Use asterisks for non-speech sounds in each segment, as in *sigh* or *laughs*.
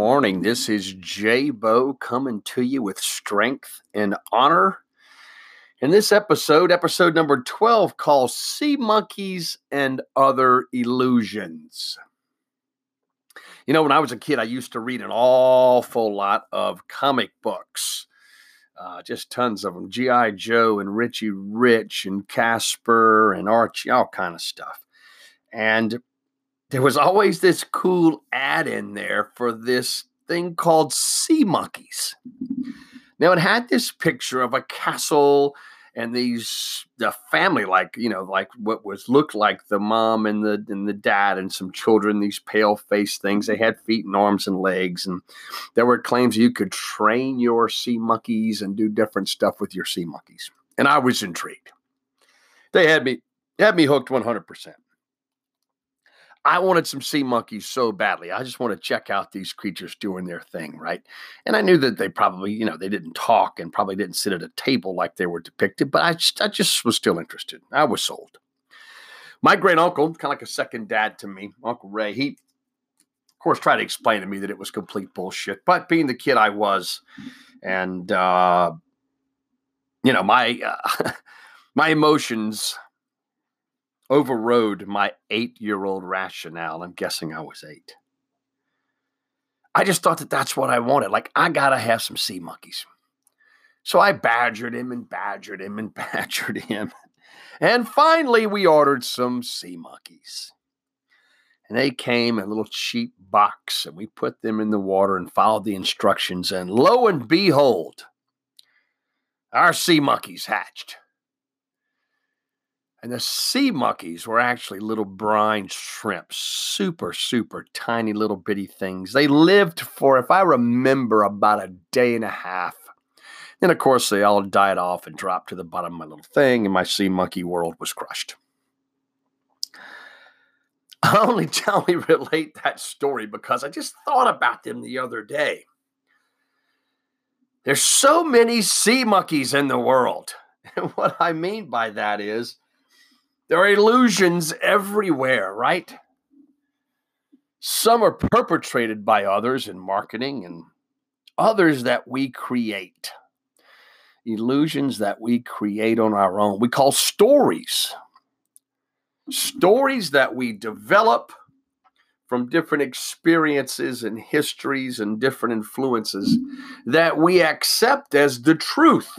Morning. This is Jay Bo coming to you with strength and honor. In this episode, episode number 12, called Sea Monkeys and Other Illusions. You know, when I was a kid, I used to read an awful lot of comic books. Uh, just tons of them. G.I. Joe and Richie Rich and Casper and Archie, all kind of stuff. And there was always this cool ad in there for this thing called sea monkeys. Now it had this picture of a castle and these the family like you know like what was looked like the mom and the and the dad and some children these pale faced things. They had feet and arms and legs and there were claims you could train your sea monkeys and do different stuff with your sea monkeys and i was intrigued. They had me had me hooked 100% I wanted some sea monkeys so badly. I just want to check out these creatures doing their thing, right? And I knew that they probably, you know, they didn't talk and probably didn't sit at a table like they were depicted, but I just, I just was still interested. I was sold. My great uncle, kind of like a second dad to me, Uncle Ray, he, of course, tried to explain to me that it was complete bullshit. But being the kid I was, and uh, you know, my uh, *laughs* my emotions overrode my eight year old rationale. I'm guessing I was eight. I just thought that that's what I wanted. Like, I got to have some sea monkeys. So I badgered him and badgered him and *laughs* badgered him. And finally, we ordered some sea monkeys. And they came in a little cheap box, and we put them in the water and followed the instructions. And lo and behold, our sea monkeys hatched. And the sea monkeys were actually little brine shrimp, super, super tiny little bitty things. They lived for, if I remember, about a day and a half. Then, of course, they all died off and dropped to the bottom of my little thing, and my sea monkey world was crushed. *laughs* I only tell me relate that story because I just thought about them the other day. There's so many sea monkeys in the world. *laughs* And what I mean by that is, there are illusions everywhere, right? Some are perpetrated by others in marketing and others that we create. Illusions that we create on our own. We call stories. Stories that we develop from different experiences and histories and different influences that we accept as the truth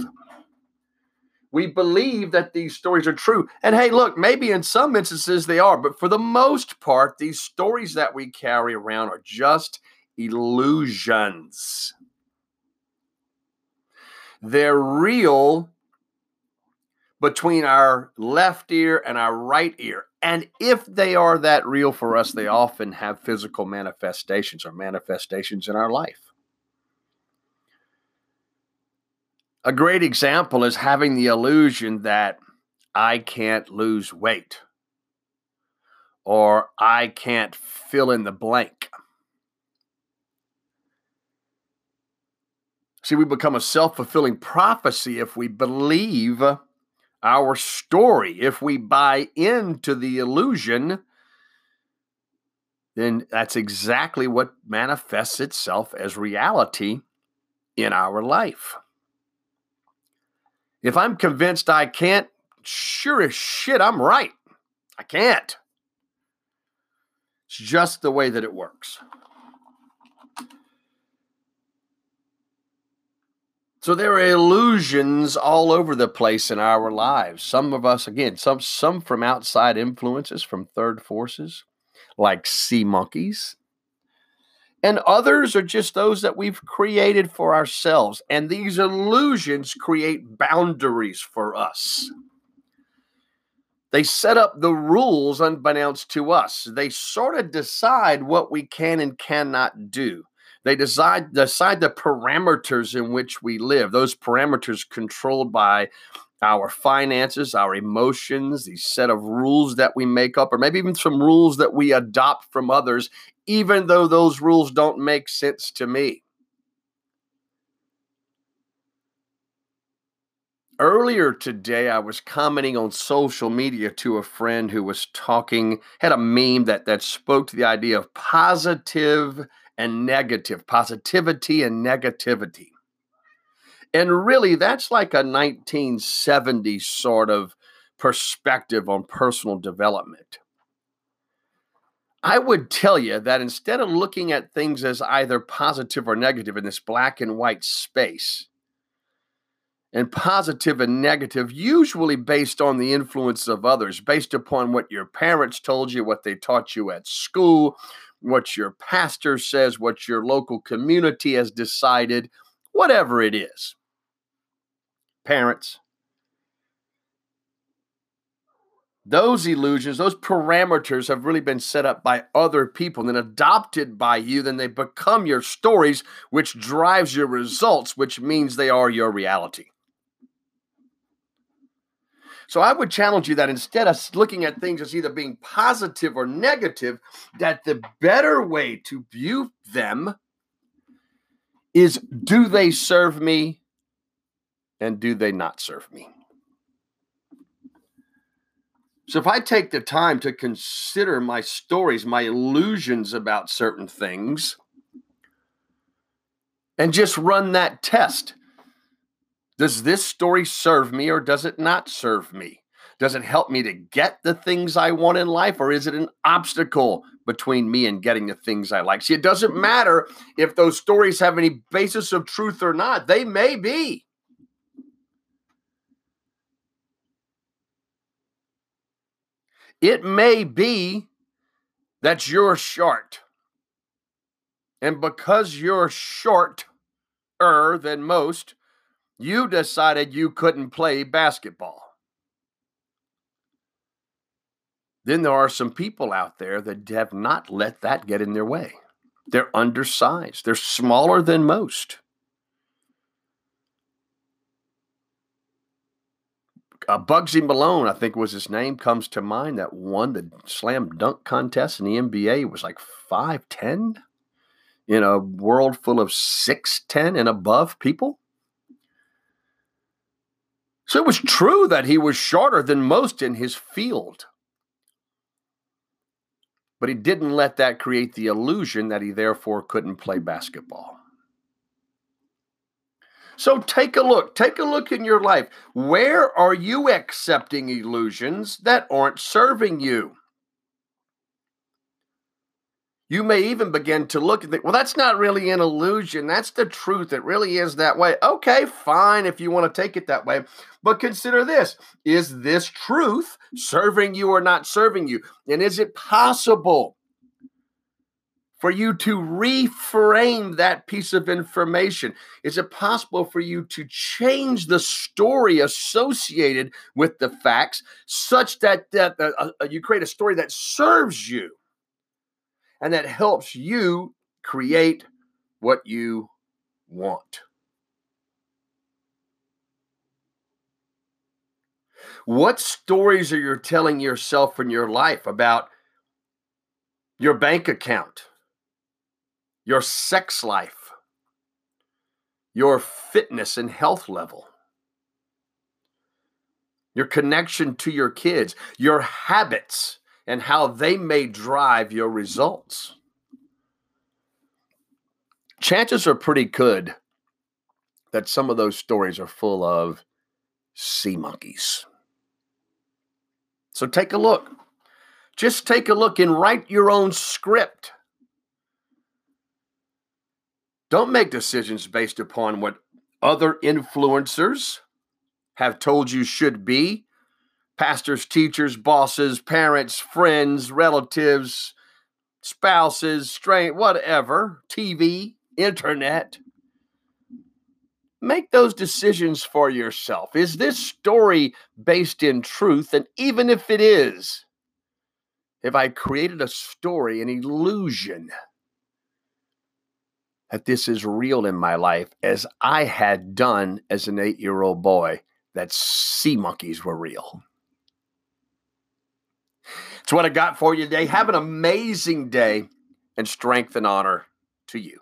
we believe that these stories are true. And hey, look, maybe in some instances they are, but for the most part, these stories that we carry around are just illusions. They're real between our left ear and our right ear. And if they are that real for us, they often have physical manifestations or manifestations in our life. A great example is having the illusion that I can't lose weight or I can't fill in the blank. See, we become a self fulfilling prophecy if we believe our story. If we buy into the illusion, then that's exactly what manifests itself as reality in our life. If I'm convinced I can't, sure as shit, I'm right. I can't. It's just the way that it works. So there are illusions all over the place in our lives. Some of us, again, some some from outside influences, from third forces, like sea monkeys, and others are just those that we've created for ourselves. And these illusions create boundaries for us. They set up the rules unbeknownst to us. They sort of decide what we can and cannot do. They decide decide the parameters in which we live. Those parameters controlled by our finances, our emotions, the set of rules that we make up, or maybe even some rules that we adopt from others, even though those rules don't make sense to me. Earlier today, I was commenting on social media to a friend who was talking, had a meme that, that spoke to the idea of positive and negative, positivity and negativity. And really, that's like a 1970s sort of perspective on personal development. I would tell you that instead of looking at things as either positive or negative in this black and white space, and positive and negative, usually based on the influence of others, based upon what your parents told you, what they taught you at school, what your pastor says, what your local community has decided, whatever it is. Parents, those illusions, those parameters have really been set up by other people and then adopted by you. Then they become your stories, which drives your results, which means they are your reality. So I would challenge you that instead of looking at things as either being positive or negative, that the better way to view them is do they serve me and do they not serve me? So if I take the time to consider my stories, my illusions about certain things, and just run that test does this story serve me or does it not serve me? Does it help me to get the things I want in life or is it an obstacle between me and getting the things I like? See, it doesn't matter if those stories have any basis of truth or not, they may be. It may be that you're short. And because you're shorter than most, you decided you couldn't play basketball. Then there are some people out there that have not let that get in their way. They're undersized, they're smaller than most. Uh, Bugsy Malone, I think was his name, comes to mind that won the slam dunk contest in the NBA. It was like 5'10 in a world full of 6'10 and above people. So it was true that he was shorter than most in his field. But he didn't let that create the illusion that he therefore couldn't play basketball. So take a look. Take a look in your life. Where are you accepting illusions that aren't serving you? You may even begin to look and think, well, that's not really an illusion. That's the truth. It really is that way. Okay, fine if you want to take it that way. But consider this is this truth serving you or not serving you? And is it possible for you to reframe that piece of information? Is it possible for you to change the story associated with the facts such that, that uh, uh, you create a story that serves you? and that helps you create what you want. What stories are you telling yourself in your life about your bank account, your sex life, your fitness and health level, your connection to your kids, your habits, and how they may drive your results. Chances are pretty good that some of those stories are full of sea monkeys. So take a look. Just take a look and write your own script. Don't make decisions based upon what other influencers have told you should be pastors, teachers, bosses, parents, friends, relatives, spouses, strain, whatever, TV, internet. Make those decisions for yourself. Is this story based in truth? And even if it is, have I created a story, an illusion that this is real in my life as I had done as an eight year old boy, that sea monkeys were real? It's what I got for you today. Have an amazing day and strength and honor to you.